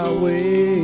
O Yahweh.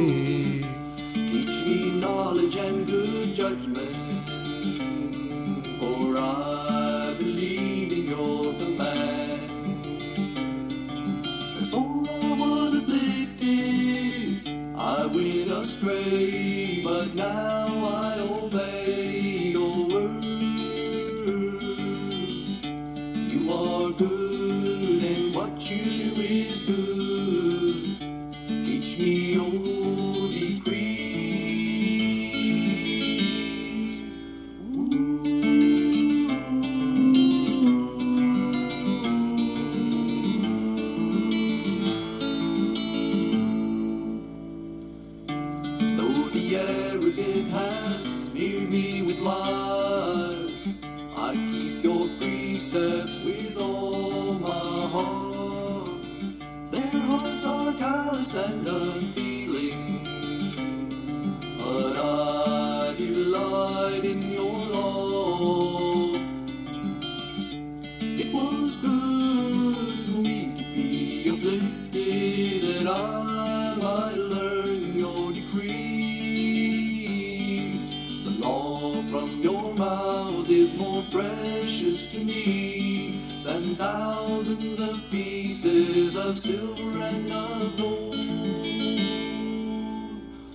Thousands of pieces of silver and of gold.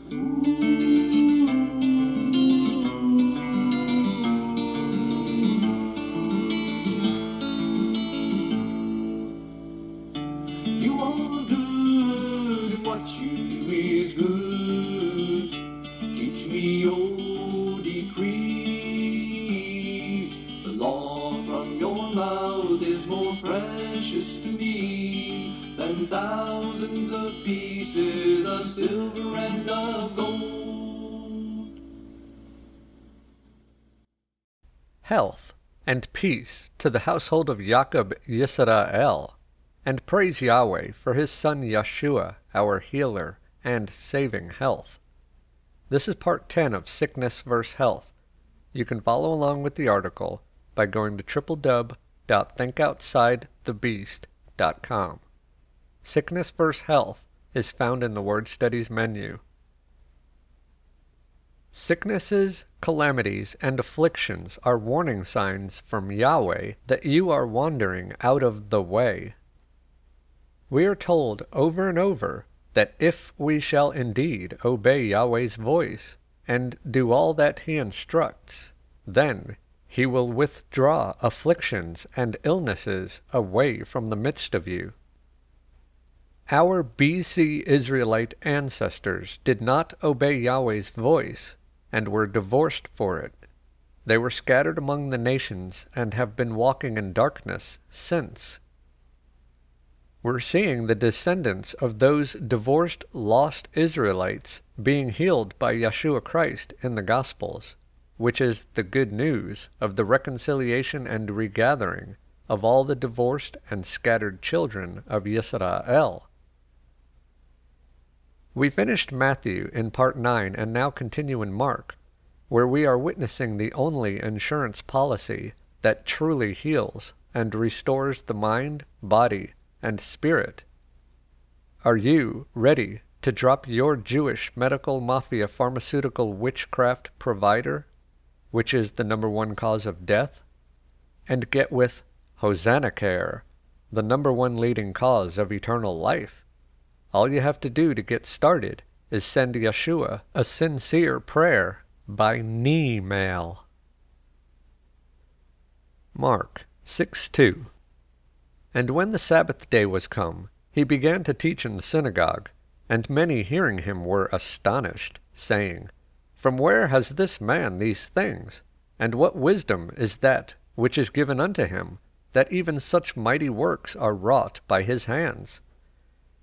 You Health and peace to the household of Jacob Yisrael, and praise Yahweh for his son Yeshua, our healer and saving health. This is part 10 of Sickness vs. Health. You can follow along with the article by going to www.thinkoutsidethebeast.com. Sickness vs. Health is found in the Word Studies menu. Sicknesses, calamities, and afflictions are warning signs from Yahweh that you are wandering out of the way. We are told over and over that if we shall indeed obey Yahweh's voice and do all that he instructs, then he will withdraw afflictions and illnesses away from the midst of you. Our BC Israelite ancestors did not obey Yahweh's voice and were divorced for it. They were scattered among the nations and have been walking in darkness since. We're seeing the descendants of those divorced, lost Israelites being healed by Yeshua Christ in the Gospels, which is the good news of the reconciliation and regathering of all the divorced and scattered children of Yisrael. We finished Matthew in part 9 and now continue in Mark, where we are witnessing the only insurance policy that truly heals and restores the mind, body, and spirit. Are you ready to drop your Jewish medical mafia pharmaceutical witchcraft provider, which is the number one cause of death, and get with Hosanna Care, the number one leading cause of eternal life? All you have to do to get started is send Yeshua a sincere prayer by knee mail. Mark 6 2 And when the Sabbath day was come, he began to teach in the synagogue, and many hearing him were astonished, saying, From where has this man these things? And what wisdom is that which is given unto him, that even such mighty works are wrought by his hands?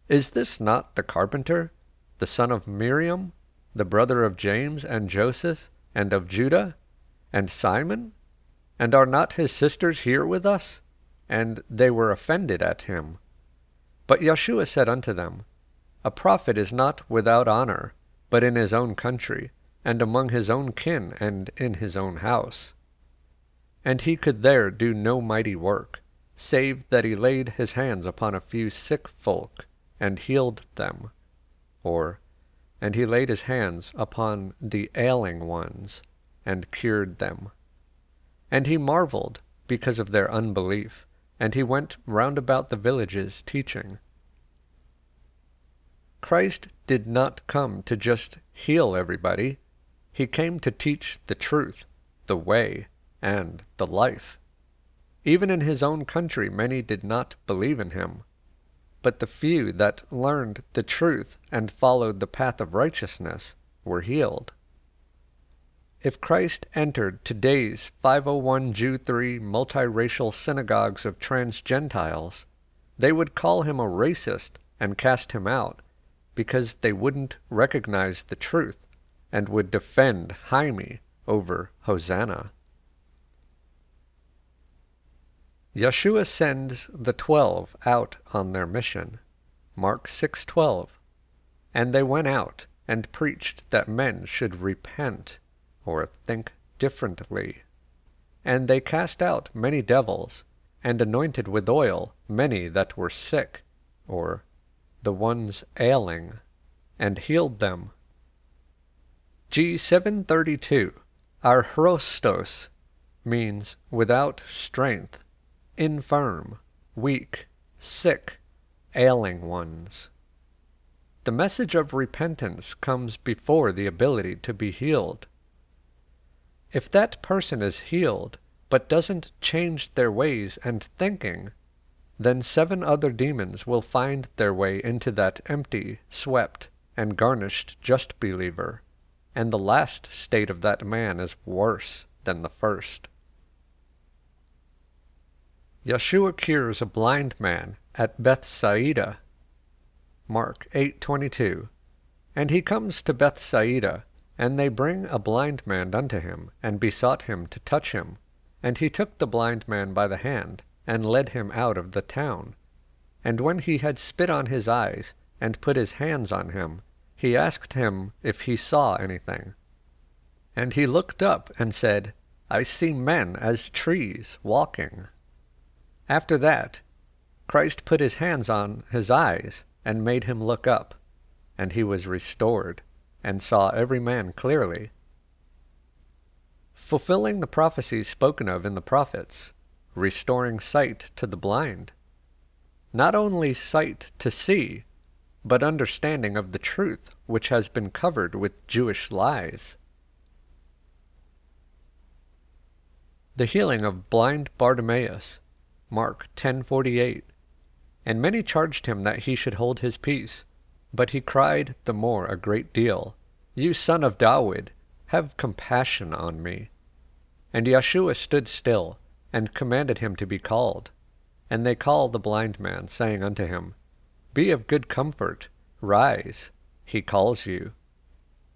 Is this not the carpenter, the son of Miriam, the brother of James and Joseph, and of Judah, and Simon? And are not his sisters here with us? And they were offended at him. But Yeshua said unto them, A prophet is not without honor, but in his own country, and among his own kin, and in his own house. And he could there do no mighty work, save that he laid his hands upon a few sick folk, and healed them. or, And he laid his hands upon the ailing ones and cured them. And he marveled because of their unbelief, and he went round about the villages teaching. Christ did not come to just heal everybody. He came to teach the truth, the way, and the life. Even in his own country, many did not believe in him. But the few that learned the truth and followed the path of righteousness were healed. If Christ entered today's 501 Jew 3 multiracial synagogues of trans Gentiles, they would call him a racist and cast him out because they wouldn't recognize the truth and would defend Jaime over Hosanna. Yeshua sends the twelve out on their mission. Mark 6:12. And they went out and preached that men should repent or think differently. And they cast out many devils and anointed with oil many that were sick or the ones ailing and healed them. G732 arrhostos means without strength infirm, weak, sick, ailing ones. The message of repentance comes before the ability to be healed. If that person is healed but doesn't change their ways and thinking, then seven other demons will find their way into that empty, swept, and garnished just believer, and the last state of that man is worse than the first. Yeshua cures a blind man at Bethsaida. Mark 8:22. And he comes to Bethsaida, and they bring a blind man unto him, and besought him to touch him. And he took the blind man by the hand, and led him out of the town. And when he had spit on his eyes, and put his hands on him, he asked him if he saw anything. And he looked up and said, I see men as trees walking. After that, Christ put his hands on his eyes and made him look up, and he was restored and saw every man clearly. Fulfilling the prophecies spoken of in the prophets, restoring sight to the blind. Not only sight to see, but understanding of the truth which has been covered with Jewish lies. The healing of blind Bartimaeus Mark 10:48. And many charged him that he should hold his peace, but he cried the more a great deal, You son of David, have compassion on me. And Yeshua stood still, and commanded him to be called. And they called the blind man, saying unto him, Be of good comfort, rise, he calls you.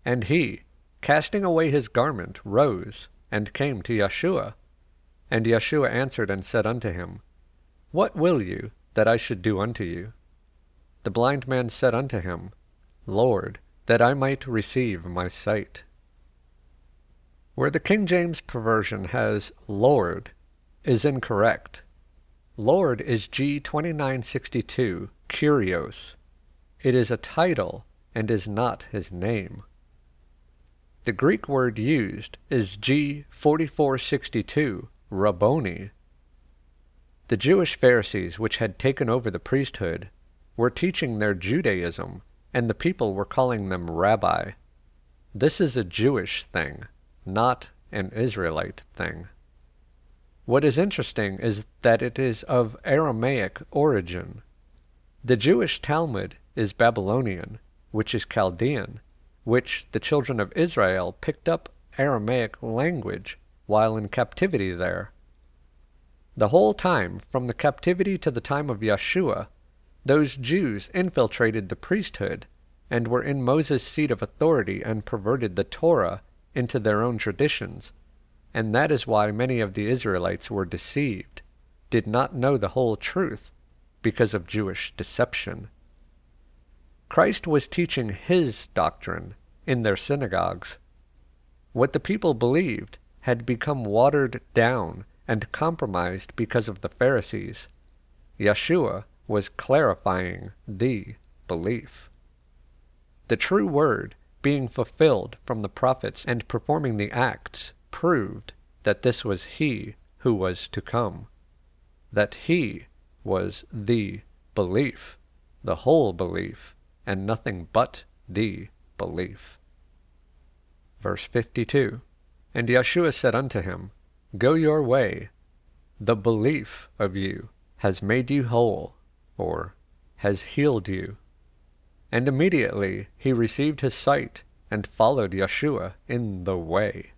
And he, casting away his garment, rose, and came to Yeshua. And Yeshua answered and said unto him, What will you that I should do unto you? The blind man said unto him, Lord, that I might receive my sight. Where the King James perversion has Lord is incorrect. Lord is G2962, kurios. It is a title and is not his name. The Greek word used is G4462, Rabboni. The Jewish Pharisees, which had taken over the priesthood, were teaching their Judaism, and the people were calling them rabbi. This is a Jewish thing, not an Israelite thing. What is interesting is that it is of Aramaic origin. The Jewish Talmud is Babylonian, which is Chaldean, which the children of Israel picked up Aramaic language while in captivity there. The whole time, from the captivity to the time of Yeshua, those Jews infiltrated the priesthood and were in Moses' seat of authority and perverted the Torah into their own traditions, and that is why many of the Israelites were deceived, did not know the whole truth, because of Jewish deception. Christ was teaching his doctrine in their synagogues. What the people believed had become watered down and compromised because of the Pharisees. Yeshua was clarifying the belief. the true word being fulfilled from the prophets and performing the acts proved that this was he who was to come, that he was the belief, the whole belief, and nothing but the belief. Verse 52 And Yeshua said unto him, Go your way, the belief of you has made you whole, or has healed you. And immediately he received his sight and followed Yeshua in the way.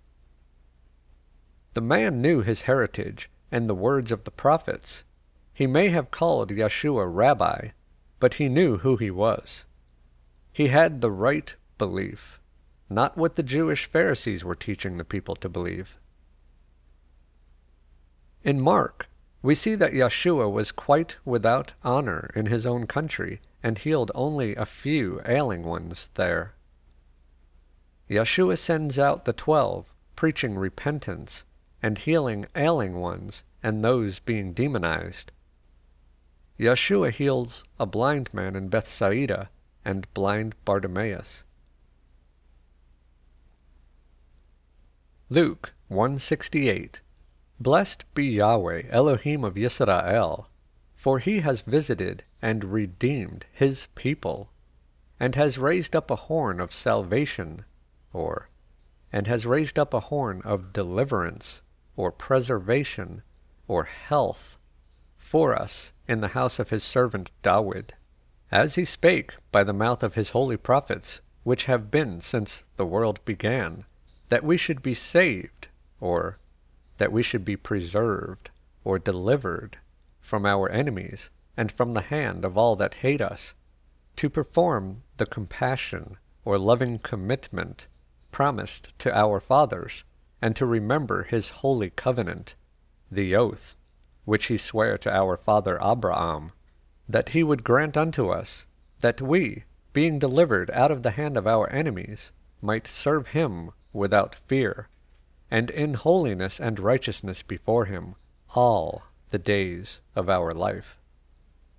The man knew his heritage and the words of the prophets. He may have called Yeshua Rabbi, but he knew who he was. He had the right belief, not what the Jewish Pharisees were teaching the people to believe. In Mark, we see that Yeshua was quite without honor in his own country and healed only a few ailing ones there. Yeshua sends out the twelve, preaching repentance and healing ailing ones and those being demonized. Yeshua heals a blind man in Bethsaida and blind Bartimaeus. Luke 168 Blessed be Yahweh, Elohim of Yisrael, for he has visited and redeemed his people, and has raised up a horn of salvation, or, and has raised up a horn of deliverance, or preservation, or health, for us in the house of his servant Dawid, as he spake by the mouth of his holy prophets, which have been since the world began, that we should be saved, or that we should be preserved or delivered from our enemies and from the hand of all that hate us, to perform the compassion or loving commitment promised to our fathers, and to remember his holy covenant, the oath which he sware to our father Abraham, that he would grant unto us that we, being delivered out of the hand of our enemies, might serve him without fear and in holiness and righteousness before him all the days of our life.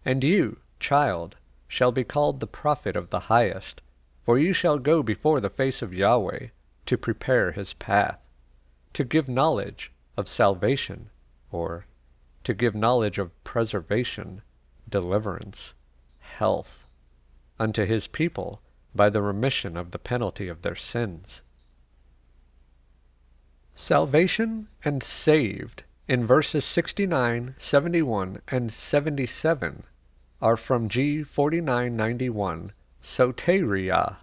And you, child, shall be called the prophet of the highest, for you shall go before the face of Yahweh to prepare his path, to give knowledge of salvation, or to give knowledge of preservation, deliverance, health, unto his people by the remission of the penalty of their sins Salvation and saved in verses 69, 71, and 77 are from G 4991, soteria,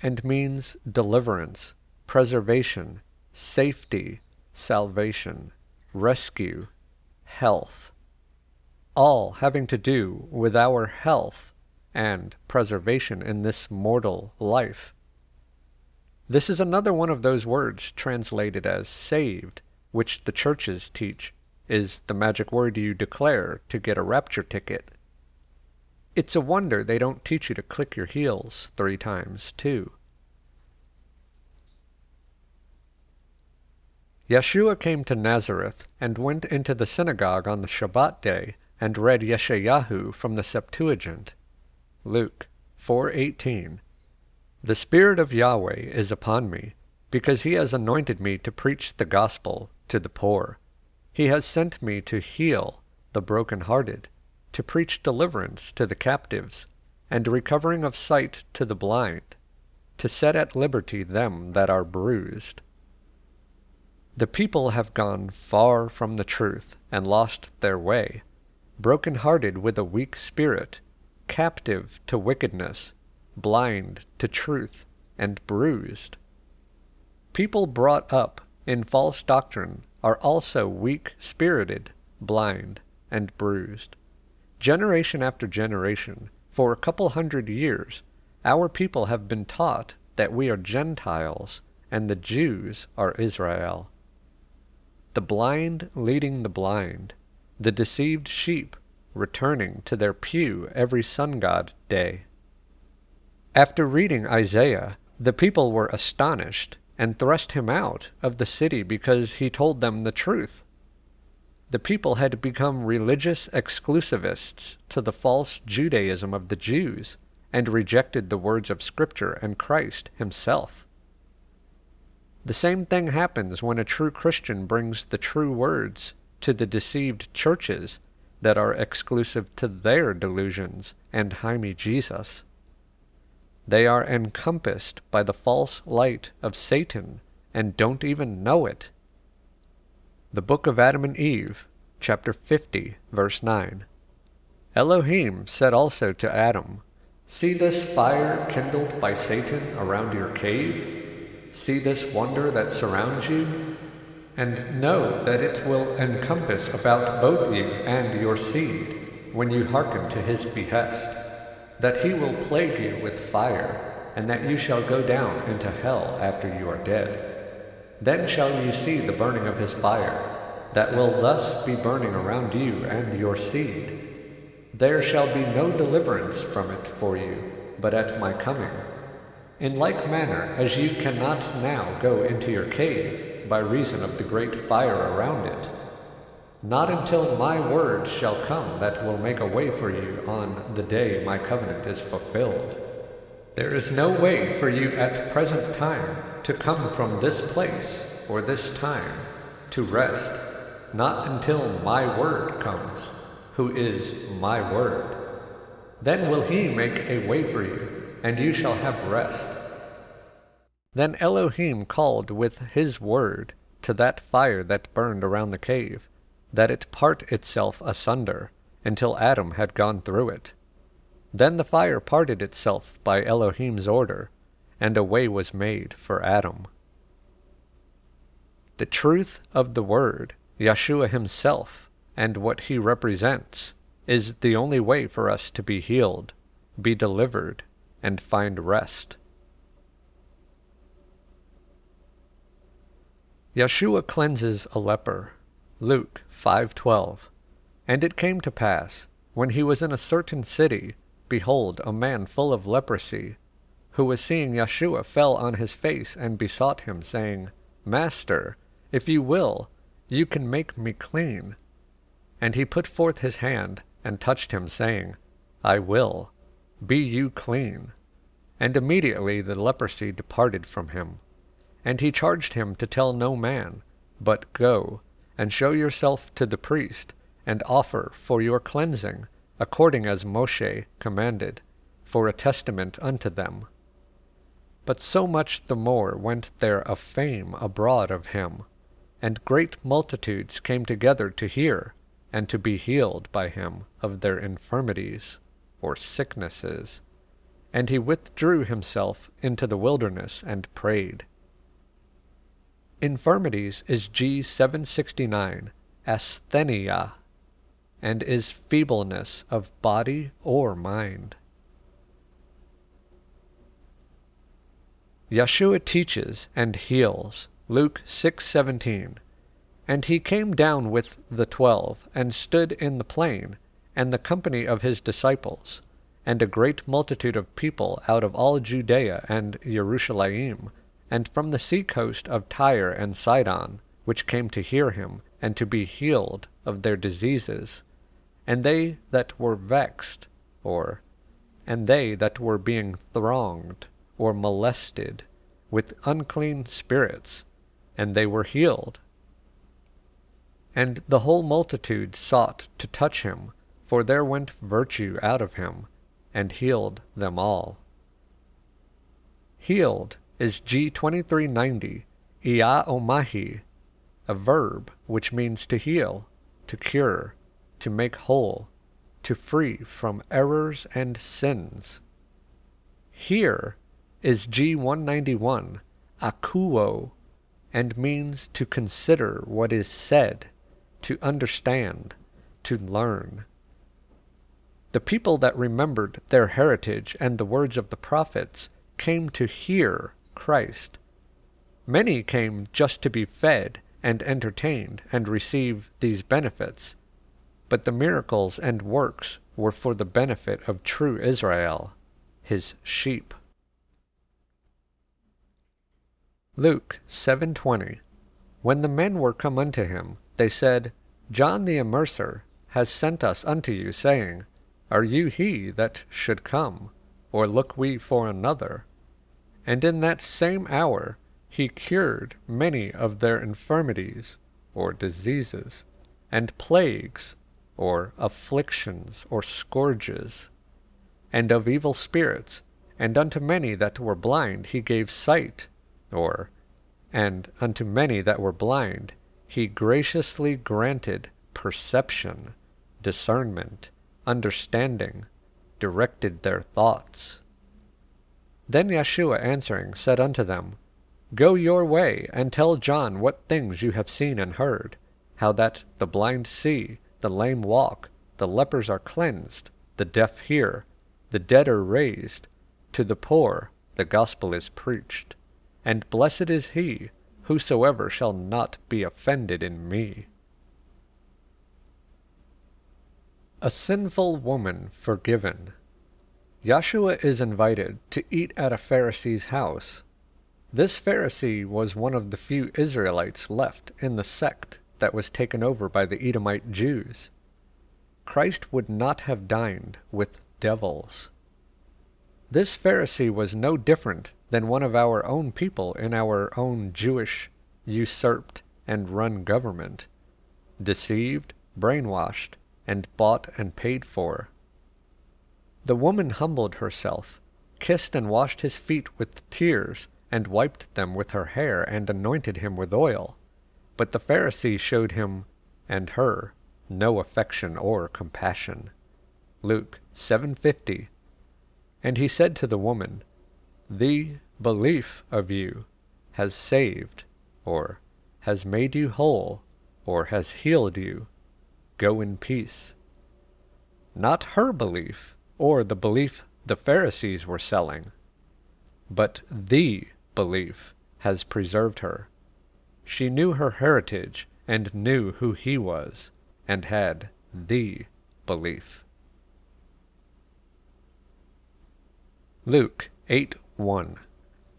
and means deliverance, preservation, safety, salvation, rescue, health, all having to do with our health and preservation in this mortal life. This is another one of those words translated as saved, which the churches teach is the magic word you declare to get a rapture ticket. It's a wonder they don't teach you to click your heels three times, too. Yeshua came to Nazareth and went into the synagogue on the Shabbat day and read Yeshayahu from the Septuagint. Luke 4:18 the Spirit of Yahweh is upon me, because he has anointed me to preach the gospel to the poor. He has sent me to heal the broken-hearted, to preach deliverance to the captives, and recovering of sight to the blind, to set at liberty them that are bruised. The people have gone far from the truth and lost their way, broken-hearted with a weak spirit, captive to wickedness, blind to truth, and bruised. People brought up in false doctrine are also weak spirited, blind, and bruised. Generation after generation, for a couple hundred years, our people have been taught that we are Gentiles and the Jews are Israel. The blind leading the blind, the deceived sheep returning to their pew every sun god day. After reading Isaiah, the people were astonished and thrust him out of the city because he told them the truth. The people had become religious exclusivists to the false Judaism of the Jews and rejected the words of Scripture and Christ Himself. The same thing happens when a true Christian brings the true words to the deceived churches that are exclusive to their delusions and Jaime Jesus. They are encompassed by the false light of Satan and don't even know it. The Book of Adam and Eve, chapter 50, verse 9. Elohim said also to Adam, See this fire kindled by Satan around your cave? See this wonder that surrounds you? And know that it will encompass about both you and your seed when you hearken to his behest that he will plague you with fire, and that you shall go down into hell after you are dead. Then shall you see the burning of his fire, that will thus be burning around you and your seed. There shall be no deliverance from it for you, but at my coming. In like manner as you cannot now go into your cave, by reason of the great fire around it, not until my word shall come that will make a way for you on the day my covenant is fulfilled. There is no way for you at present time to come from this place or this time to rest, not until my word comes, who is my word. Then will he make a way for you, and you shall have rest. Then Elohim called with his word to that fire that burned around the cave that it part itself asunder until Adam had gone through it. Then the fire parted itself by Elohim's order, and a way was made for Adam. The truth of the Word, Yeshua himself, and what he represents, is the only way for us to be healed, be delivered, and find rest. Yeshua cleanses a leper Luke 5:12 And it came to pass when he was in a certain city behold a man full of leprosy who was seeing Yeshua fell on his face and besought him saying Master if you will you can make me clean. And he put forth his hand and touched him saying I will. Be you clean. And immediately the leprosy departed from him. And he charged him to tell no man but go and show yourself to the priest, and offer for your cleansing, according as Moshe commanded, for a testament unto them. But so much the more went there a fame abroad of him, and great multitudes came together to hear, and to be healed by him of their infirmities, or sicknesses. And he withdrew himself into the wilderness and prayed. Infirmities is G769, asthenia, and is feebleness of body or mind. Yeshua teaches and heals. Luke 6:17. And he came down with the twelve, and stood in the plain, and the company of his disciples, and a great multitude of people out of all Judea and Jerusalem, and from the sea coast of Tyre and Sidon, which came to hear him, and to be healed of their diseases. And they that were vexed, or, and they that were being thronged, or molested, with unclean spirits, and they were healed. And the whole multitude sought to touch him, for there went virtue out of him, and healed them all. Healed is G2390, iaomai, a verb which means to heal, to cure, to make whole, to free from errors and sins. Here is G191, Akuo, and means to consider what is said, to understand, to learn. The people that remembered their heritage and the words of the prophets came to hear Christ. Many came just to be fed and entertained and receive these benefits, but the miracles and works were for the benefit of true Israel, his sheep. Luke 7:20 When the men were come unto him, they said, John the Immerser has sent us unto you, saying, Are you he that should come, or look we for another? And in that same hour he cured many of their infirmities, or diseases, and plagues, or afflictions, or scourges, and of evil spirits, and unto many that were blind he gave sight, or, and unto many that were blind he graciously granted perception, discernment, understanding, directed their thoughts. Then Yeshua answering said unto them, Go your way, and tell John what things you have seen and heard, how that the blind see, the lame walk, the lepers are cleansed, the deaf hear, the dead are raised, to the poor the gospel is preached, and blessed is he whosoever shall not be offended in me. A sinful woman forgiven. Yahshua is invited to eat at a Pharisee's house. This Pharisee was one of the few Israelites left in the sect that was taken over by the Edomite Jews. Christ would not have dined with devils. This Pharisee was no different than one of our own people in our own Jewish, usurped, and run government, deceived, brainwashed, and bought and paid for. The woman humbled herself, kissed and washed his feet with tears, and wiped them with her hair, and anointed him with oil. But the Pharisee showed him and her no affection or compassion. Luke 7:50 And he said to the woman, The belief of you has saved, or has made you whole, or has healed you. Go in peace. Not her belief, or the belief the Pharisees were selling, but the belief has preserved her. She knew her heritage and knew who he was, and had the belief. Luke 8 1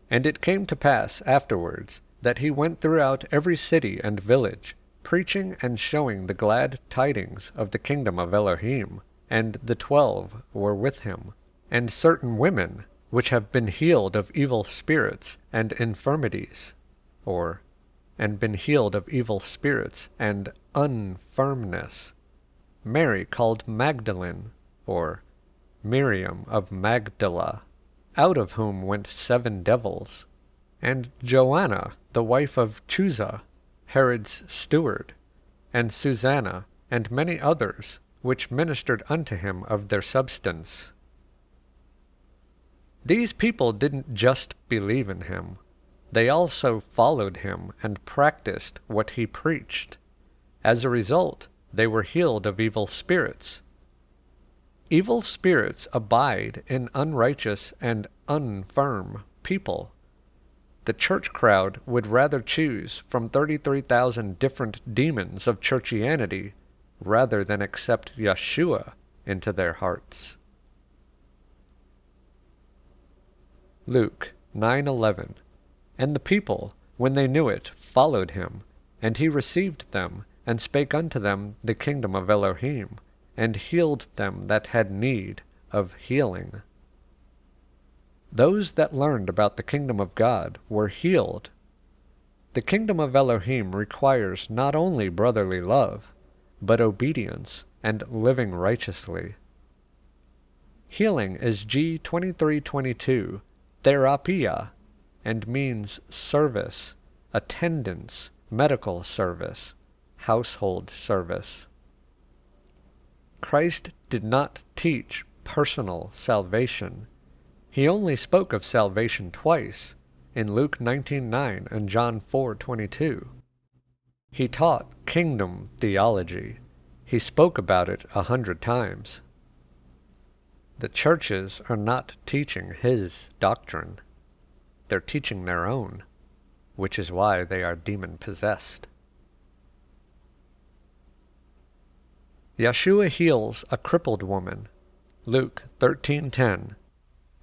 And it came to pass afterwards that he went throughout every city and village, preaching and showing the glad tidings of the kingdom of Elohim. And the twelve were with him, and certain women which have been healed of evil spirits and infirmities, or and been healed of evil spirits and unfirmness. Mary called Magdalene, or Miriam of Magdala, out of whom went seven devils, and Joanna, the wife of Chuza, Herod's steward, and Susanna, and many others, which ministered unto him of their substance. These people didn't just believe in him, they also followed him and practiced what he preached. As a result, they were healed of evil spirits. Evil spirits abide in unrighteous and unfirm people. The church crowd would rather choose from 33,000 different demons of churchianity rather than accept Yeshua into their hearts. Luke 9:11 And the people when they knew it followed him and he received them and spake unto them the kingdom of Elohim and healed them that had need of healing. Those that learned about the kingdom of God were healed. The kingdom of Elohim requires not only brotherly love, but obedience and living righteously. Healing is G2322, therapia, and means service, attendance, medical service, household service. Christ did not teach personal salvation. He only spoke of salvation twice, in Luke 19:9 and John 4:22. He taught kingdom theology. He spoke about it a hundred times. The churches are not teaching his doctrine. They're teaching their own, which is why they are demon possessed. Yeshua heals a crippled woman. Luke 13:10.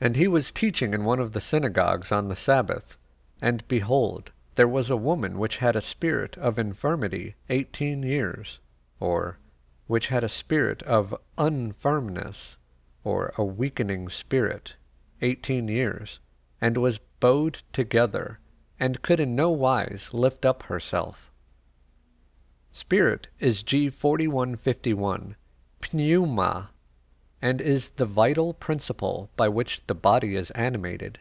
And he was teaching in one of the synagogues on the Sabbath, and behold, there was a woman which had a spirit of infirmity eighteen years, or which had a spirit of unfirmness, or a weakening spirit, eighteen years, and was bowed together, and could in no wise lift up herself. Spirit is G4151, pneuma, and is the vital principle by which the body is animated,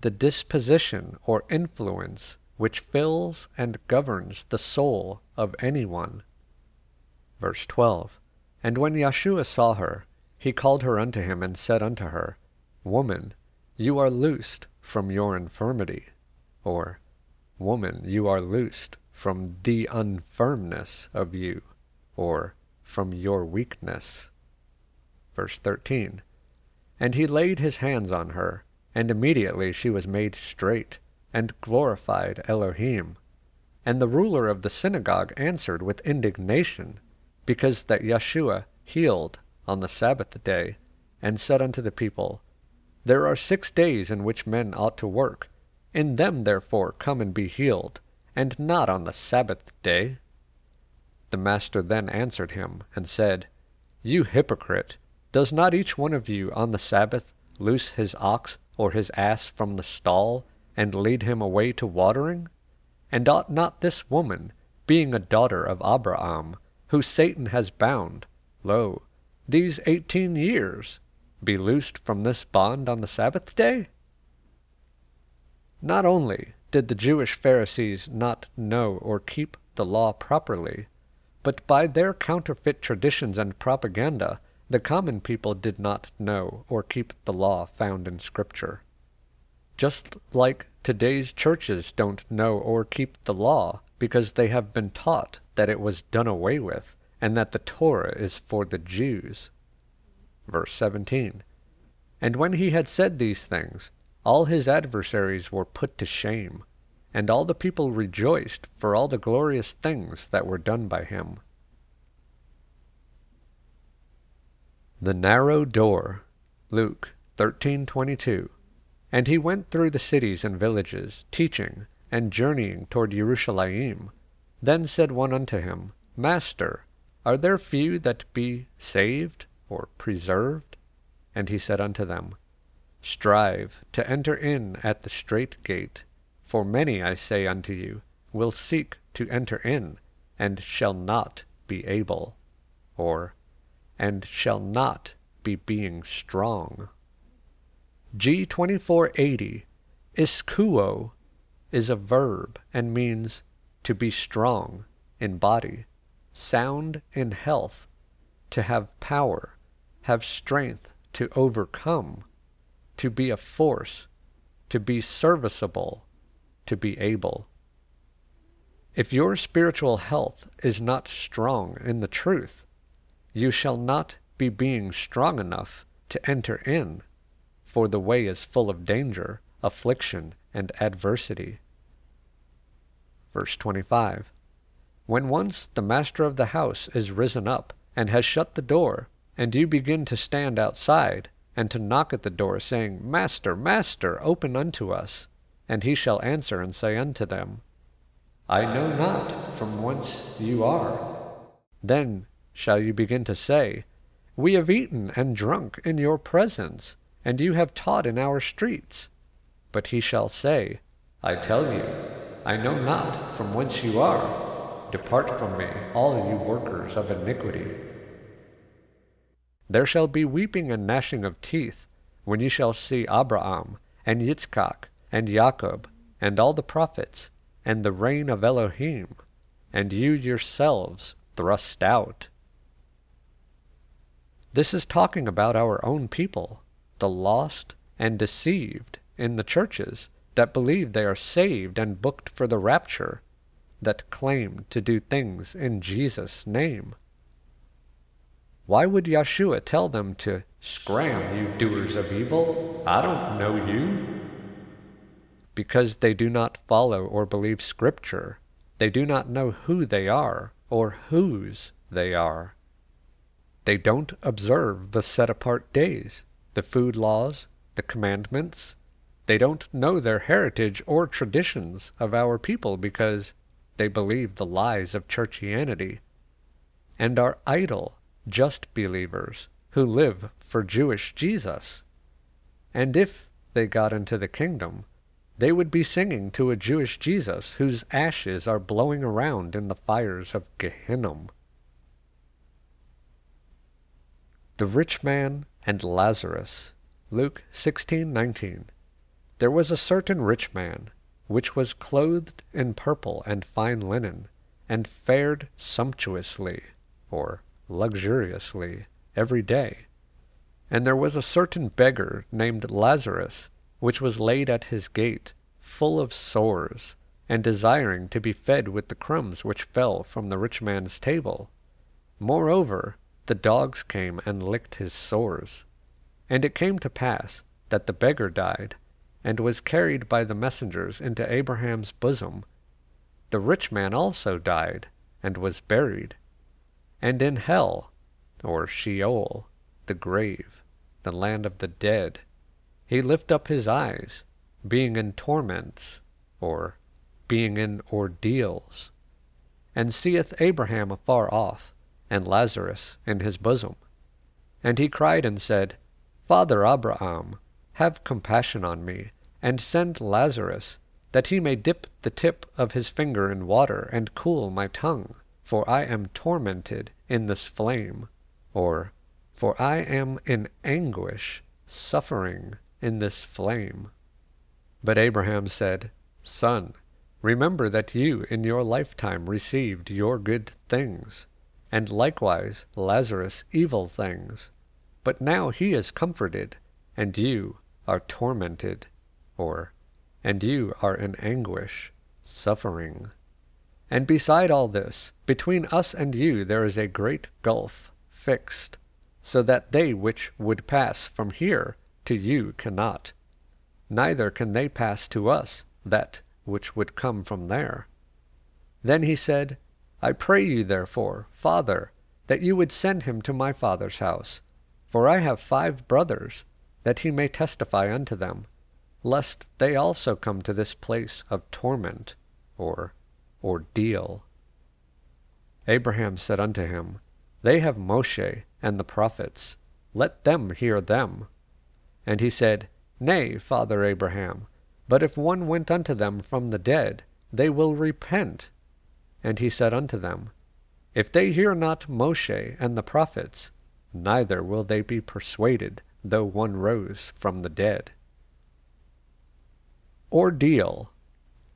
the disposition or influence which fills and governs the soul of anyone. Verse 12 And when Yeshua saw her, he called her unto him and said unto her, Woman, you are loosed from your infirmity. Or, Woman, you are loosed from the unfirmness of you. Or, from your weakness. Verse 13 And he laid his hands on her, and immediately she was made straight, and glorified Elohim. And the ruler of the synagogue answered with indignation, because that Yeshua healed on the Sabbath day, and said unto the people, There are six days in which men ought to work. In them therefore come and be healed, and not on the Sabbath day. The master then answered him, and said, You hypocrite, does not each one of you on the Sabbath loose his ox or his ass from the stall, and lead him away to watering? And ought not this woman, being a daughter of Abraham, who Satan has bound, lo, these eighteen years, be loosed from this bond on the Sabbath day? Not only did the Jewish Pharisees not know or keep the law properly, but by their counterfeit traditions and propaganda, the common people did not know or keep the law found in Scripture. Just like today's churches don't know or keep the law because they have been taught that it was done away with and that the Torah is for the Jews. Verse 17 And when he had said these things, all his adversaries were put to shame, and all the people rejoiced for all the glorious things that were done by him. The narrow door, Luke 13:22. And he went through the cities and villages, teaching, and journeying toward Jerusalem. Then said one unto him, Master, are there few that be saved or preserved? And he said unto them, Strive to enter in at the strait gate, for many, I say unto you, will seek to enter in, and shall not be able. Or, and shall not be being strong. G2480, iskuo, is a verb and means to be strong in body, sound in health, to have power, have strength to overcome to be a force, to be serviceable, to be able. If your spiritual health is not strong in the truth, you shall not be being strong enough to enter in, for the way is full of danger, affliction, and adversity. Verse 25 When once the master of the house is risen up and has shut the door, and you begin to stand outside, and to knock at the door, saying, Master, Master, open unto us. And he shall answer and say unto them, I know not from whence you are. Then shall you begin to say, We have eaten and drunk in your presence, and you have taught in our streets. But he shall say, I tell you, I know not from whence you are. Depart from me, all you workers of iniquity. There shall be weeping and gnashing of teeth, when ye shall see Abraham, and Yitzchak, and Jacob, and all the prophets, and the reign of Elohim, and you yourselves thrust out. This is talking about our own people, the lost and deceived in the churches that believe they are saved and booked for the rapture, that claim to do things in Jesus' name. Why would Yeshua tell them to scram, you doers of evil? I don't know you. Because they do not follow or believe Scripture. They do not know who they are or whose they are. They don't observe the set apart days, the food laws, the commandments. They don't know their heritage or traditions of our people because they believe the lies of churchianity and are idle just believers who live for Jewish Jesus. And if they got into the kingdom, they would be singing to a Jewish Jesus whose ashes are blowing around in the fires of Gehenna. The rich man and Lazarus. Luke 16:19. There was a certain rich man, which was clothed in purple and fine linen, and fared sumptuously, or luxuriously, every day. And there was a certain beggar named Lazarus, which was laid at his gate, full of sores, and desiring to be fed with the crumbs which fell from the rich man's table. Moreover, the dogs came and licked his sores. And it came to pass that the beggar died, and was carried by the messengers into Abraham's bosom. The rich man also died, and was buried. And in hell, or Sheol, the grave, the land of the dead, he lift up his eyes, being in torments, or being in ordeals, and seeth Abraham afar off, and Lazarus in his bosom. And he cried and said, Father Abraham, have compassion on me, and send Lazarus, that he may dip the tip of his finger in water and cool my tongue, for I am tormented in this flame, or for I am in anguish, suffering in this flame. But Abraham said, Son, remember that you in your lifetime received your good things, and likewise Lazarus evil things. But now he is comforted, and you are tormented, or, and you are in anguish, suffering. And beside all this, between us and you there is a great gulf fixed, so that they which would pass from here to you cannot, neither can they pass to us that which would come from there. Then he said, I pray you therefore, Father, that you would send him to my father's house, for I have five brothers, that he may testify unto them, lest they also come to this place of torment, or ordeal. Abraham said unto him, They have Moshe and the prophets, let them hear them. And he said, Nay, father Abraham, but if one went unto them from the dead, they will repent. And he said unto them, If they hear not Moshe and the prophets, neither will they be persuaded, though one rose from the dead. Ordeal.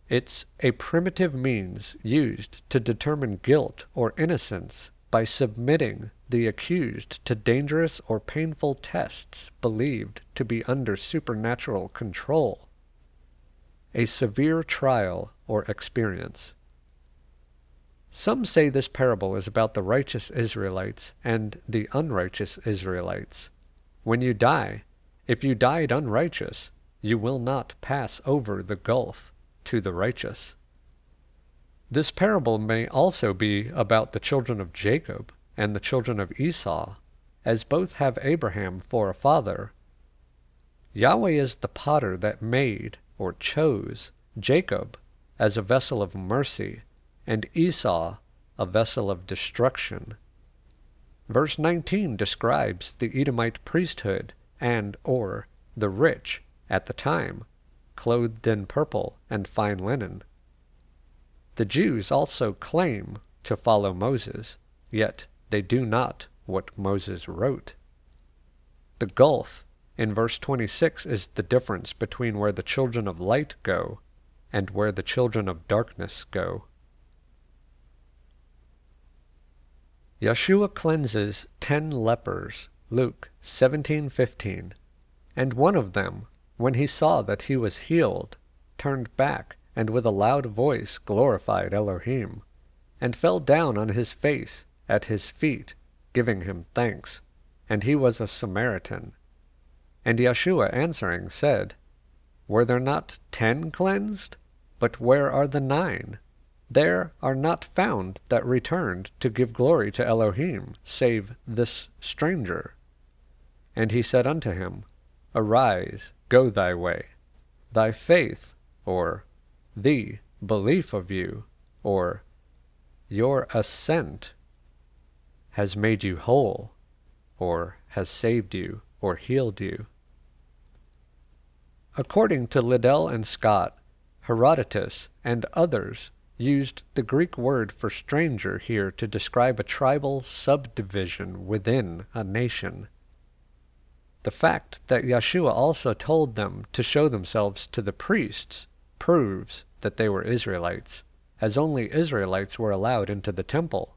It's a primitive means used to determine guilt or innocence by submitting the accused to dangerous or painful tests believed to be under supernatural control. A severe trial or experience. Some say this parable is about the righteous Israelites and the unrighteous Israelites. When you die, if you died unrighteous, you will not pass over the gulf to the righteous. This parable may also be about the children of Jacob and the children of Esau, as both have Abraham for a father. Yahweh is the potter that made, or chose, Jacob as a vessel of mercy and Esau a vessel of destruction. Verse 19 describes the Edomite priesthood and or the rich at the time, clothed in purple and fine linen. The Jews also claim to follow Moses, yet they do not what Moses wrote. The gulf in verse 26 is the difference between where the children of light go and where the children of darkness go. Yeshua cleanses ten lepers, Luke 17:15. And one of them, when he saw that he was healed, turned back and with a loud voice glorified Elohim, and fell down on his face at his feet, giving him thanks. And he was a Samaritan. And Yeshua answering said, Were there not ten cleansed? But where are the nine? There are not found that returned to give glory to Elohim, save this stranger. And he said unto him, Arise, go thy way. Thy faith, or the belief of you, or your assent, has made you whole, or has saved you, or healed you. According to Liddell and Scott, Herodotus, and others used the Greek word for stranger here to describe a tribal subdivision within a nation. The fact that Yeshua also told them to show themselves to the priests proves that they were Israelites, as only Israelites were allowed into the temple.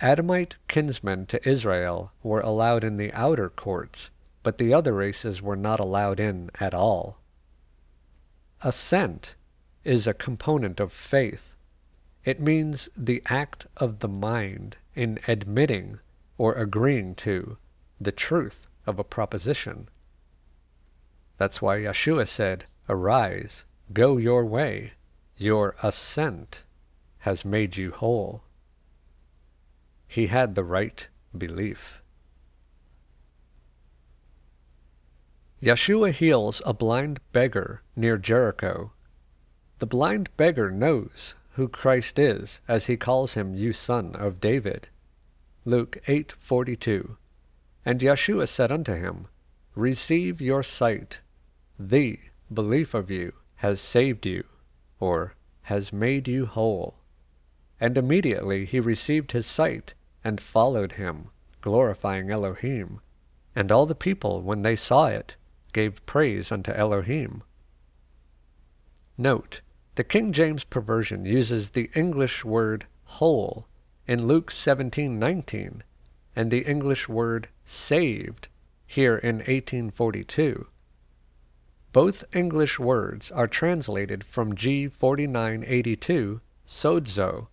Adamite kinsmen to Israel were allowed in the outer courts, but the other races were not allowed in at all. Assent is a component of faith. It means the act of the mind in admitting or agreeing to the truth of a proposition. That's why Yeshua said, Arise, go your way, your assent has made you whole. He had the right belief. Yeshua heals a blind beggar near Jericho. The blind beggar knows who Christ is as he calls him, You son of David. Luke 8:42. And Yeshua said unto him, Receive your sight. The belief of you has saved you, or has made you whole. And immediately he received his sight, and followed him, glorifying Elohim. And all the people, when they saw it, gave praise unto Elohim. Note, the King James perversion uses the English word whole in Luke 17:19 and the English word saved here in 1842. Both English words are translated from G4982 sozo,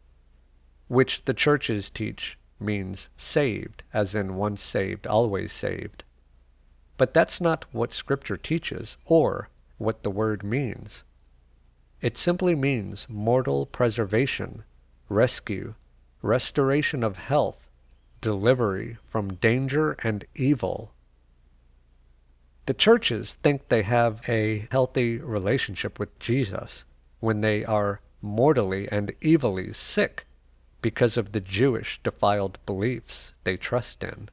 which the churches teach means saved, as in once saved, always saved. But that's not what Scripture teaches or what the word means. It simply means mortal preservation, rescue, restoration of health, delivery from danger and evil. The churches think they have a healthy relationship with Jesus when they are mortally and evilly sick because of the Jewish defiled beliefs they trust in.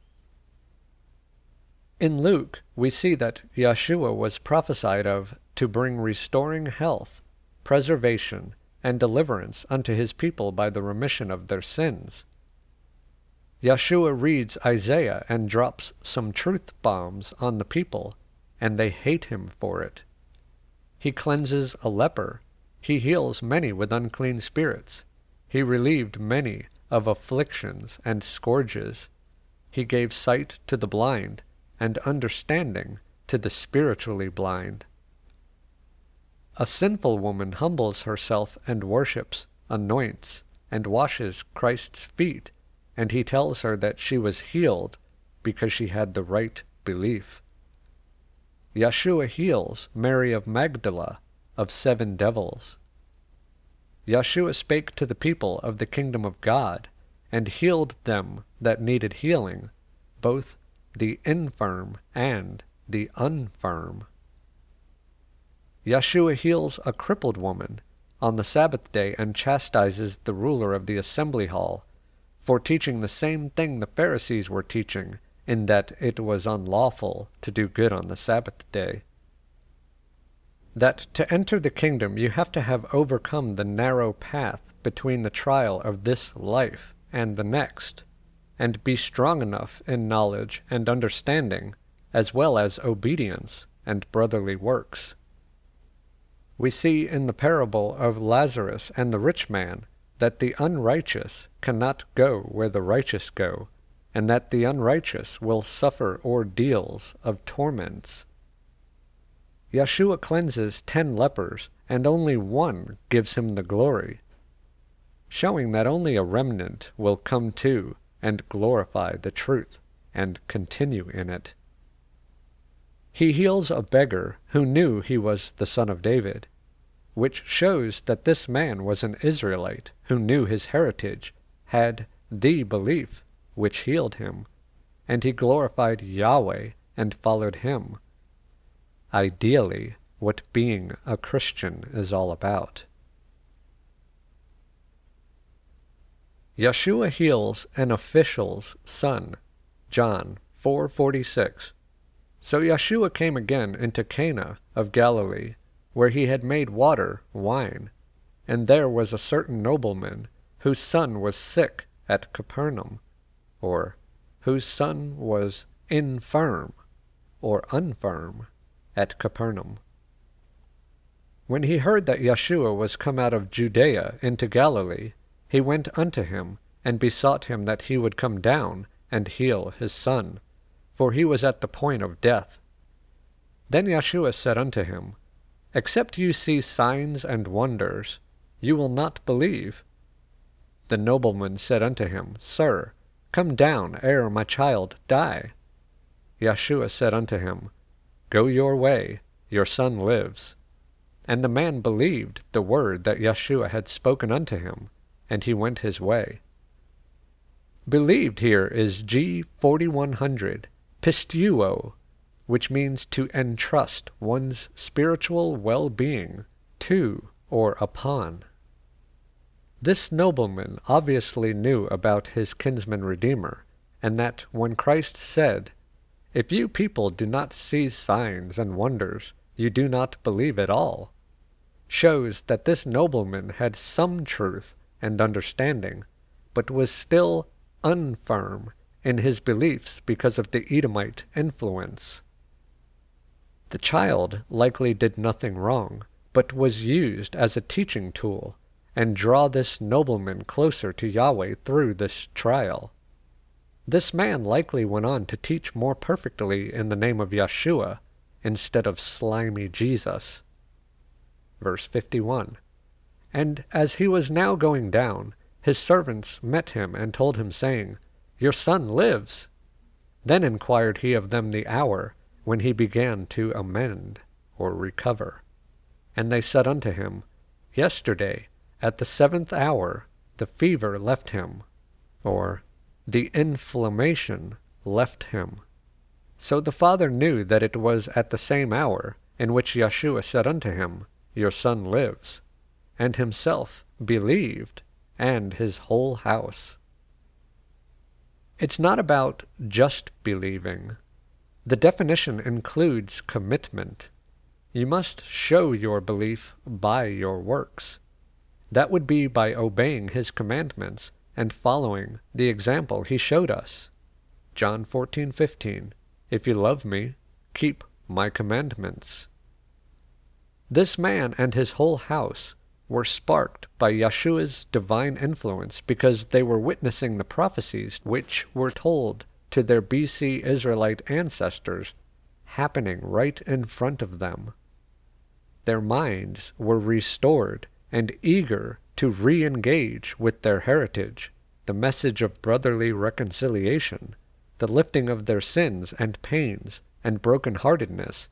In Luke, we see that Yeshua was prophesied of to bring restoring health, preservation, and deliverance unto his people by the remission of their sins. Yeshua reads Isaiah and drops some truth bombs on the people, and they hate him for it. He cleanses a leper. He heals many with unclean spirits. He relieved many of afflictions and scourges. He gave sight to the blind, and understanding to the spiritually blind. A sinful woman humbles herself and worships, anoints, and washes Christ's feet and he tells her that she was healed because she had the right belief. Yeshua heals Mary of Magdala of seven devils. Yeshua spake to the people of the kingdom of God, and healed them that needed healing, both the infirm and the unfirm. Yeshua heals a crippled woman on the Sabbath day and chastises the ruler of the assembly hall for teaching the same thing the Pharisees were teaching, in that it was unlawful to do good on the Sabbath day. That to enter the kingdom you have to have overcome the narrow path between the trial of this life and the next, and be strong enough in knowledge and understanding, as well as obedience and brotherly works. We see in the parable of Lazarus and the rich man that the unrighteous cannot go where the righteous go, and that the unrighteous will suffer ordeals of torments. Yeshua cleanses ten lepers, and only one gives him the glory, showing that only a remnant will come to and glorify the truth and continue in it. He heals a beggar who knew he was the son of David which shows that this man was an Israelite who knew his heritage, had the belief which healed him, and he glorified Yahweh and followed him. Ideally, what being a Christian is all about. Yeshua heals an official's son, John 4:46. So Yeshua came again into Cana of Galilee, where he had made water wine. And there was a certain nobleman whose son was sick at Capernaum, or whose son was infirm, or unfirm, at Capernaum. When he heard that Yeshua was come out of Judea into Galilee, he went unto him, and besought him that he would come down and heal his son, for he was at the point of death. Then Yeshua said unto him, Except you see signs and wonders, you will not believe. The nobleman said unto him, Sir, come down ere my child die. Yeshua said unto him, Go your way, your son lives. And the man believed the word that Yeshua had spoken unto him, and he went his way. Believed here is G4100 pisteuo, which means to entrust one's spiritual well being to or upon. This nobleman obviously knew about his kinsman redeemer, and that when Christ said, If you people do not see signs and wonders, you do not believe at all, shows that this nobleman had some truth and understanding, but was still unfirm in his beliefs because of the Edomite influence. The child likely did nothing wrong, but was used as a teaching tool and draw this nobleman closer to Yahweh through this trial. This man likely went on to teach more perfectly in the name of Yeshua instead of slimy Jesus. Verse 51 And as he was now going down, his servants met him and told him, saying, Your son lives. Then inquired he of them the hour when he began to amend or recover. And they said unto him, Yesterday, at the seventh hour, the fever left him, or the inflammation left him. So the father knew that it was at the same hour in which Yeshua said unto him, your son lives, and himself believed, and his whole house. It's not about just believing. The definition includes commitment. You must show your belief by your works. That would be by obeying his commandments and following the example he showed us. John 14:15 If you love me, keep my commandments. This man and his whole house were sparked by Yeshua's divine influence because they were witnessing the prophecies which were told to their BC Israelite ancestors happening right in front of them. Their minds were restored and eager to re engage with their heritage, the message of brotherly reconciliation, the lifting of their sins and pains and broken-heartedness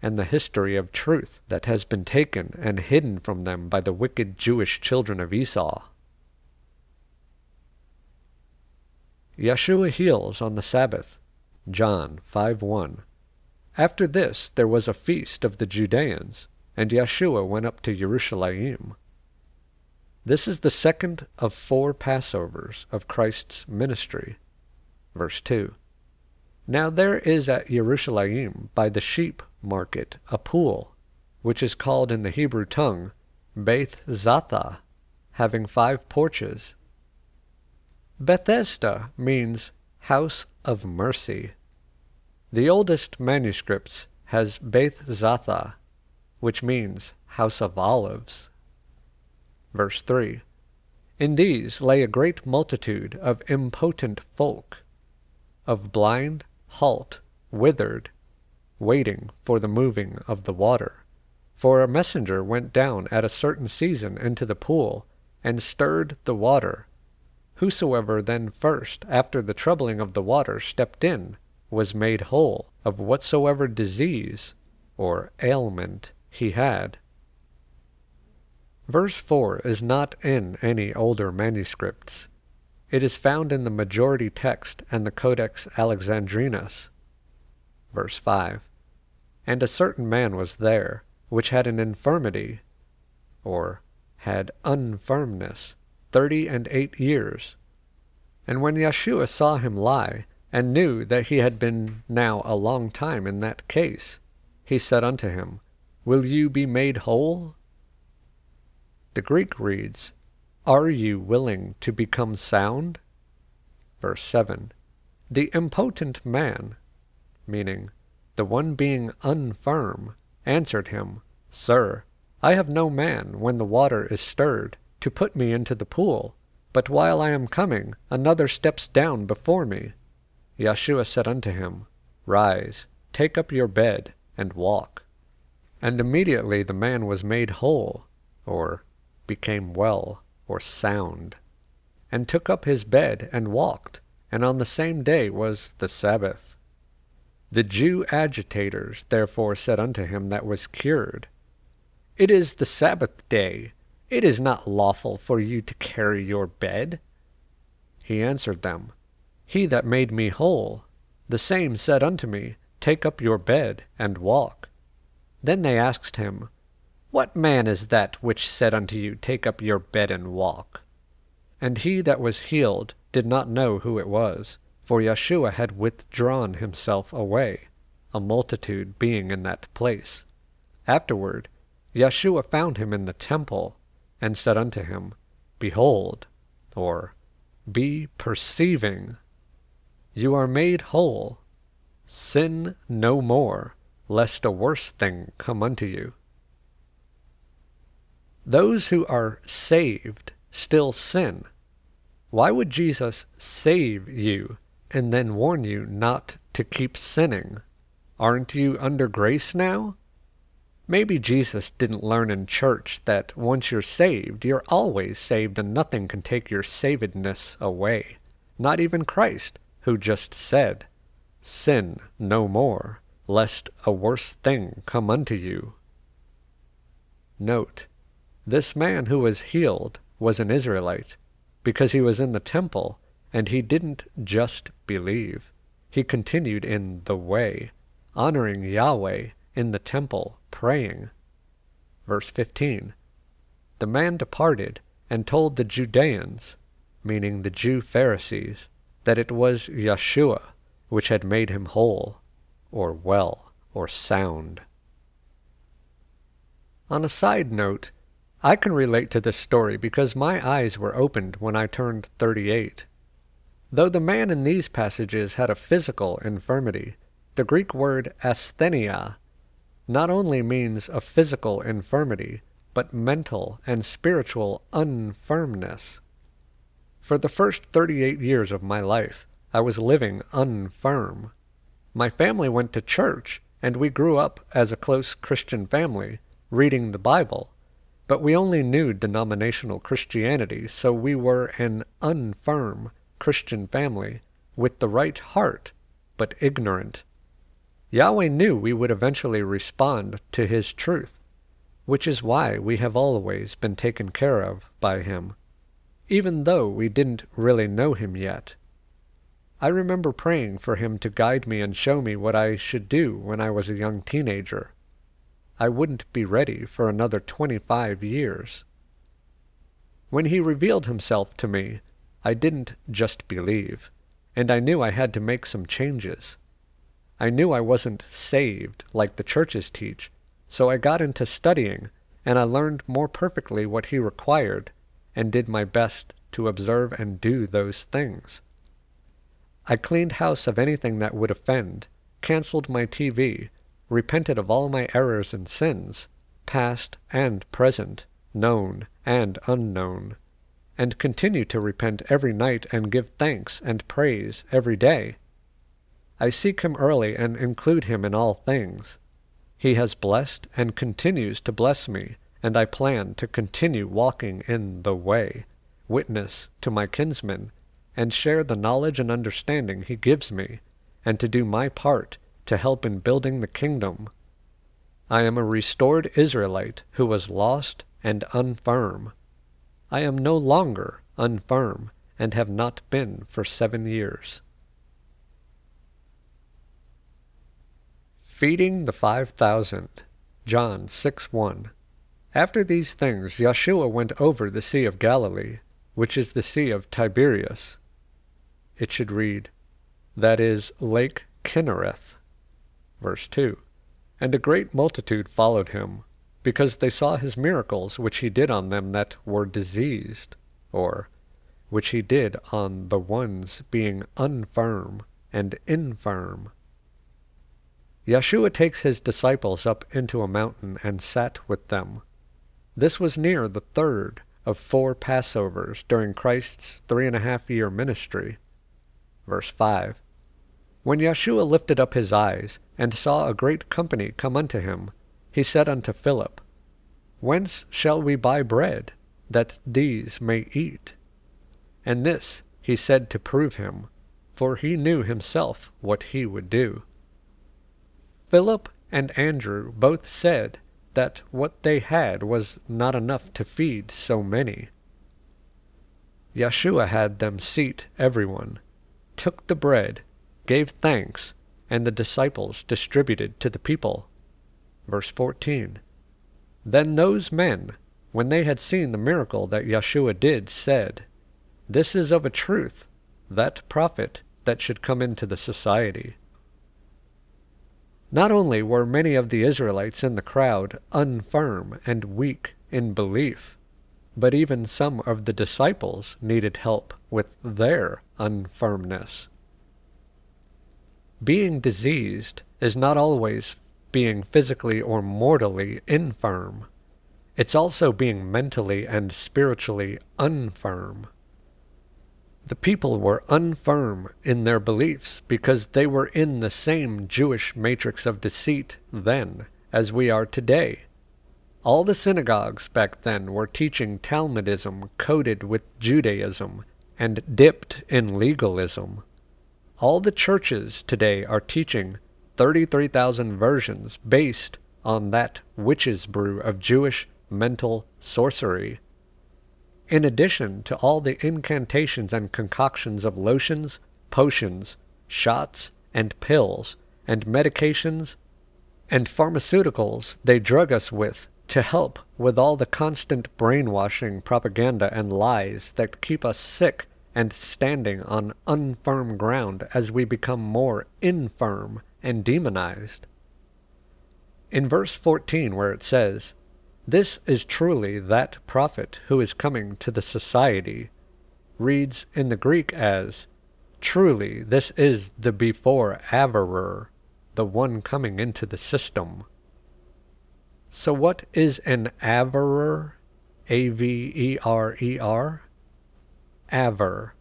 and the history of truth that has been taken and hidden from them by the wicked Jewish children of Esau. Yeshua heals on the Sabbath. John 5 1. After this there was a feast of the Judeans, and Yeshua went up to Jerusalem. This is the second of four Passovers of Christ's ministry. Verse 2. Now there is at Jerusalem by the sheep market a pool, which is called in the Hebrew tongue Beth Zatha, having five porches. Bethesda means house of mercy. The oldest manuscripts has Beth Zatha, which means house of olives. Verse 3 In these lay a great multitude of impotent folk, of blind, halt, withered, waiting for the moving of the water. For a messenger went down at a certain season into the pool, and stirred the water. Whosoever then first, after the troubling of the water, stepped in, was made whole of whatsoever disease or ailment he had. Verse 4 is not in any older manuscripts. It is found in the majority text and the Codex Alexandrinus. Verse 5 and a certain man was there, which had an infirmity, or had unfirmness, thirty and eight years. And when Yeshua saw him lie, and knew that he had been now a long time in that case. He said unto him, Will you be made whole? The Greek reads, Are you willing to become sound? Verse 7 The impotent man, meaning the one being unfirm, answered him, Sir, I have no man, when the water is stirred, to put me into the pool, but while I am coming, another steps down before me. Yeshua said unto him, Rise, take up your bed, and walk. And immediately the man was made whole, or became well, or sound, and took up his bed and walked, and on the same day was the Sabbath. The Jew agitators therefore said unto him that was cured, It is the Sabbath day. It is not lawful for you to carry your bed. He answered them, He that made me whole, the same said unto me, Take up your bed and walk. Then they asked him, What man is that which said unto you, Take up your bed and walk? And he that was healed did not know who it was, for Yeshua had withdrawn himself away, a multitude being in that place. Afterward, Yeshua found him in the temple, and said unto him, Behold, or Be perceiving, you are made whole Sin no more, lest a worse thing come unto you. Those who are saved still sin. Why would Jesus save you and then warn you not to keep sinning? Aren't you under grace now? Maybe Jesus didn't learn in church that once you're saved, you're always saved and nothing can take your savedness away. Not even Christ, who just said, Sin no more, lest a worse thing come unto you. Note, this man who was healed was an Israelite, because he was in the temple, and he didn't just believe. He continued in the way, honoring Yahweh in the temple, praying. Verse 15 The man departed and told the Judeans, meaning the Jew Pharisees, that it was Yeshua which had made him whole, or well, or sound. On a side note, I can relate to this story because my eyes were opened when I turned 38. Though the man in these passages had a physical infirmity, the Greek word asthenia not only means a physical infirmity, but mental and spiritual unfirmness. For the first 38 years of my life, I was living unfirm. My family went to church, and we grew up as a close Christian family, reading the Bible. But we only knew denominational Christianity, so we were an unfirm Christian family, with the right heart, but ignorant. Yahweh knew we would eventually respond to His truth, which is why we have always been taken care of by Him, even though we didn't really know Him yet. I remember praying for him to guide me and show me what I should do when I was a young teenager. I wouldn't be ready for another twenty-five years. When he revealed himself to me, I didn't just believe, and I knew I had to make some changes. I knew I wasn't saved like the churches teach, so I got into studying, and I learned more perfectly what he required, and did my best to observe and do those things. I cleaned house of anything that would offend, canceled my TV, repented of all my errors and sins, past and present, known and unknown, and continue to repent every night and give thanks and praise every day. I seek Him early and include Him in all things. He has blessed and continues to bless me, and I plan to continue walking in the way, witness to my kinsmen and share the knowledge and understanding He gives me, and to do my part to help in building the kingdom. I am a restored Israelite who was lost and unfirm. I am no longer unfirm, and have not been for seven years. Feeding the five thousand. John 6 1. After these things, Yeshua went over the Sea of Galilee, which is the Sea of Tiberias. It should read, that is Lake Kinnereth. Verse 2 And a great multitude followed him, because they saw his miracles which he did on them that were diseased, or which he did on the ones being unfirm and infirm. Yeshua takes his disciples up into a mountain and sat with them. This was near the third of four Passovers during Christ's three and a half year ministry. Verse 5 When Yeshua lifted up his eyes, and saw a great company come unto him, he said unto Philip, Whence shall we buy bread, that these may eat? And this he said to prove him, for he knew himself what he would do. Philip and Andrew both said that what they had was not enough to feed so many. Yeshua had them seat everyone, took the bread, gave thanks, and the disciples distributed to the people. Verse 14 Then those men, when they had seen the miracle that Yeshua did, said, This is of a truth that prophet that should come into the society. Not only were many of the Israelites in the crowd unfirm and weak in belief, but even some of the disciples needed help with their unfirmness. Being diseased is not always being physically or mortally infirm. It's also being mentally and spiritually unfirm. The people were unfirm in their beliefs because they were in the same Jewish matrix of deceit then as we are today. All the synagogues back then were teaching Talmudism coated with Judaism and dipped in legalism. All the churches today are teaching 33,000 versions based on that witch's brew of Jewish mental sorcery. In addition to all the incantations and concoctions of lotions, potions, shots, and pills, and medications and pharmaceuticals they drug us with to help with all the constant brainwashing propaganda and lies that keep us sick and standing on unfirm ground as we become more infirm and demonized. In verse 14, where it says, this is truly that prophet who is coming to the society, reads in the Greek as, Truly this is the before Averer, the one coming into the system. So what is an Averer? A V E R E R? Aver,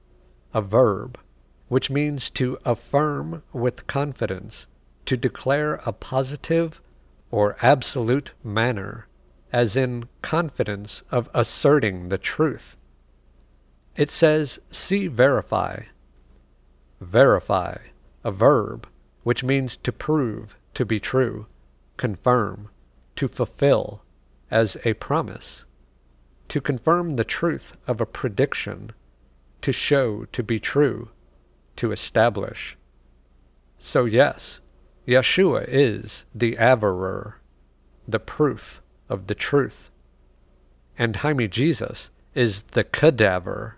a verb, which means to affirm with confidence, to declare a positive or absolute manner as in confidence of asserting the truth. It says, see verify. Verify, a verb, which means to prove to be true, confirm, to fulfill, as a promise, to confirm the truth of a prediction, to show to be true, to establish. So, yes, Yeshua is the averrer, the proof of the truth. And Jaime Jesus is the cadaver.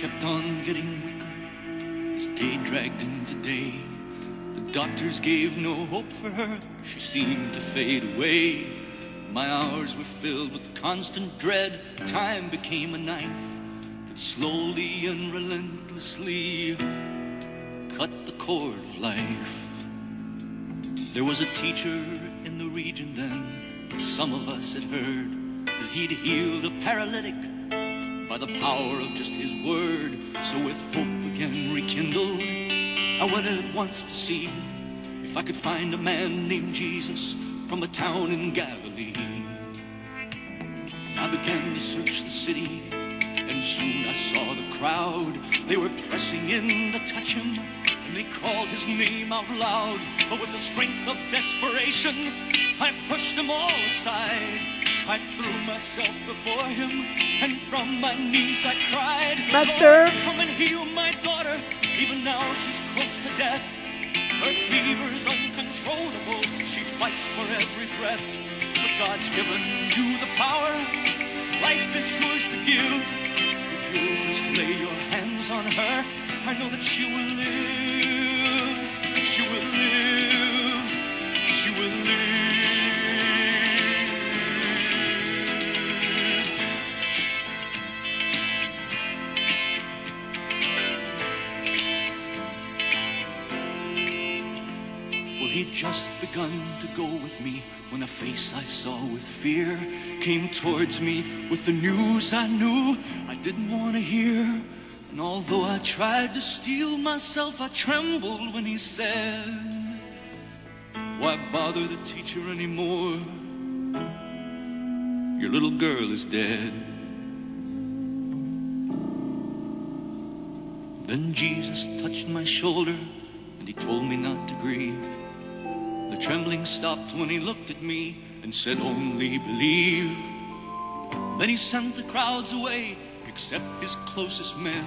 Kept on getting weaker as day dragged into day. The doctors gave no hope for her, she seemed to fade away. My hours were filled with constant dread. Time became a knife that slowly and relentlessly cut the cord of life. There was a teacher in the region then, some of us had heard that he'd healed a paralytic the power of just his word. So with hope again rekindled, I went at once to see if I could find a man named Jesus from a town in Galilee. I began to search the city, and soon I saw the crowd. They were pressing in to touch him, and they called his name out loud. But with the strength of desperation, I pushed them all aside. I threw myself before him, and from my knees I cried, Master! "Lord, come and heal my daughter. Even now she's close to death. Her fever's uncontrollable. She fights for every breath. But God's given you the power. Life is yours to give. If you'll just lay your hands on her, I know that she will live. She will live. She will live. Just begun to go with me when a face I saw with fear came towards me with the news I knew I didn't want to hear. And although I tried to steel myself, I trembled when he said, Why bother the teacher anymore? Your little girl is dead. Then Jesus touched my shoulder and he told me not to grieve. The trembling stopped when he looked at me and said, Only believe. Then he sent the crowds away, except his closest men.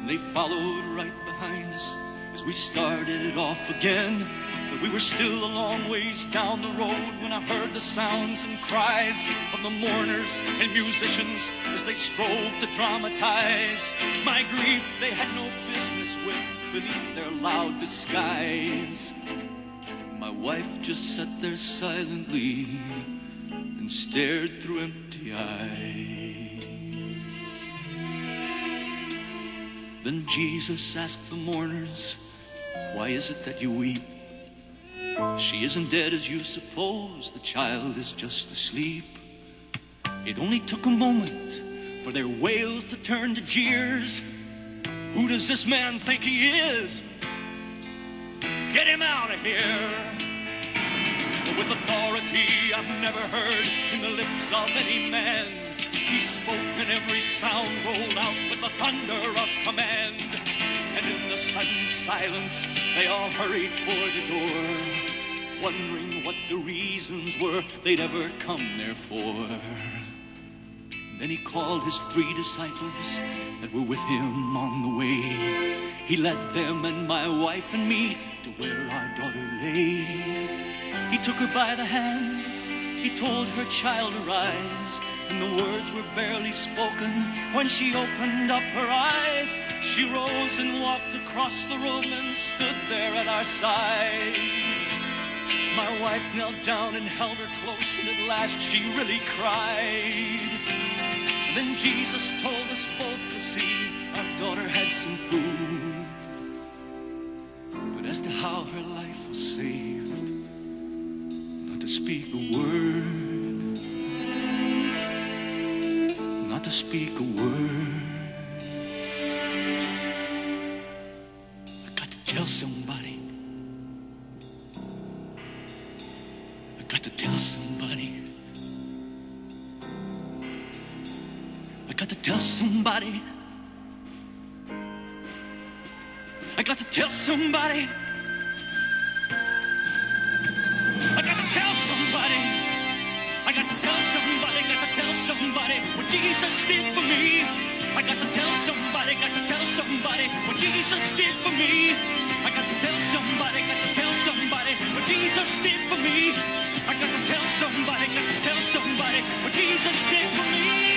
And they followed right behind us as we started it off again. But we were still a long ways down the road when I heard the sounds and cries of the mourners and musicians as they strove to dramatize my grief they had no business with beneath their loud disguise. My wife just sat there silently and stared through empty eyes. Then Jesus asked the mourners, Why is it that you weep? She isn't dead as you suppose, the child is just asleep. It only took a moment for their wails to turn to jeers. Who does this man think he is? Get him out of here! With authority I've never heard in the lips of any man. He spoke and every sound rolled out with the thunder of command. And in the sudden silence, they all hurried for the door, wondering what the reasons were they'd ever come there for. Then he called his three disciples that were with him on the way. He led them and my wife and me to where our daughter lay. He took her by the hand, he told her child arise, and the words were barely spoken when she opened up her eyes. She rose and walked across the room and stood there at our sides. My wife knelt down and held her close, and at last she really cried. Then Jesus told us both to see our daughter had some food. But as to how her life was saved, not to speak a word, not to speak a word. I got to tell somebody. I got to tell somebody. Got to tell somebody. I got to tell somebody. I got to tell somebody. I got to tell somebody. Got to tell somebody what Jesus did for me. I got to tell somebody. Got to tell somebody what Jesus did for me. I got to tell somebody. Got to tell somebody what Jesus did for me. I got to tell somebody. Got to tell somebody what Jesus did for me.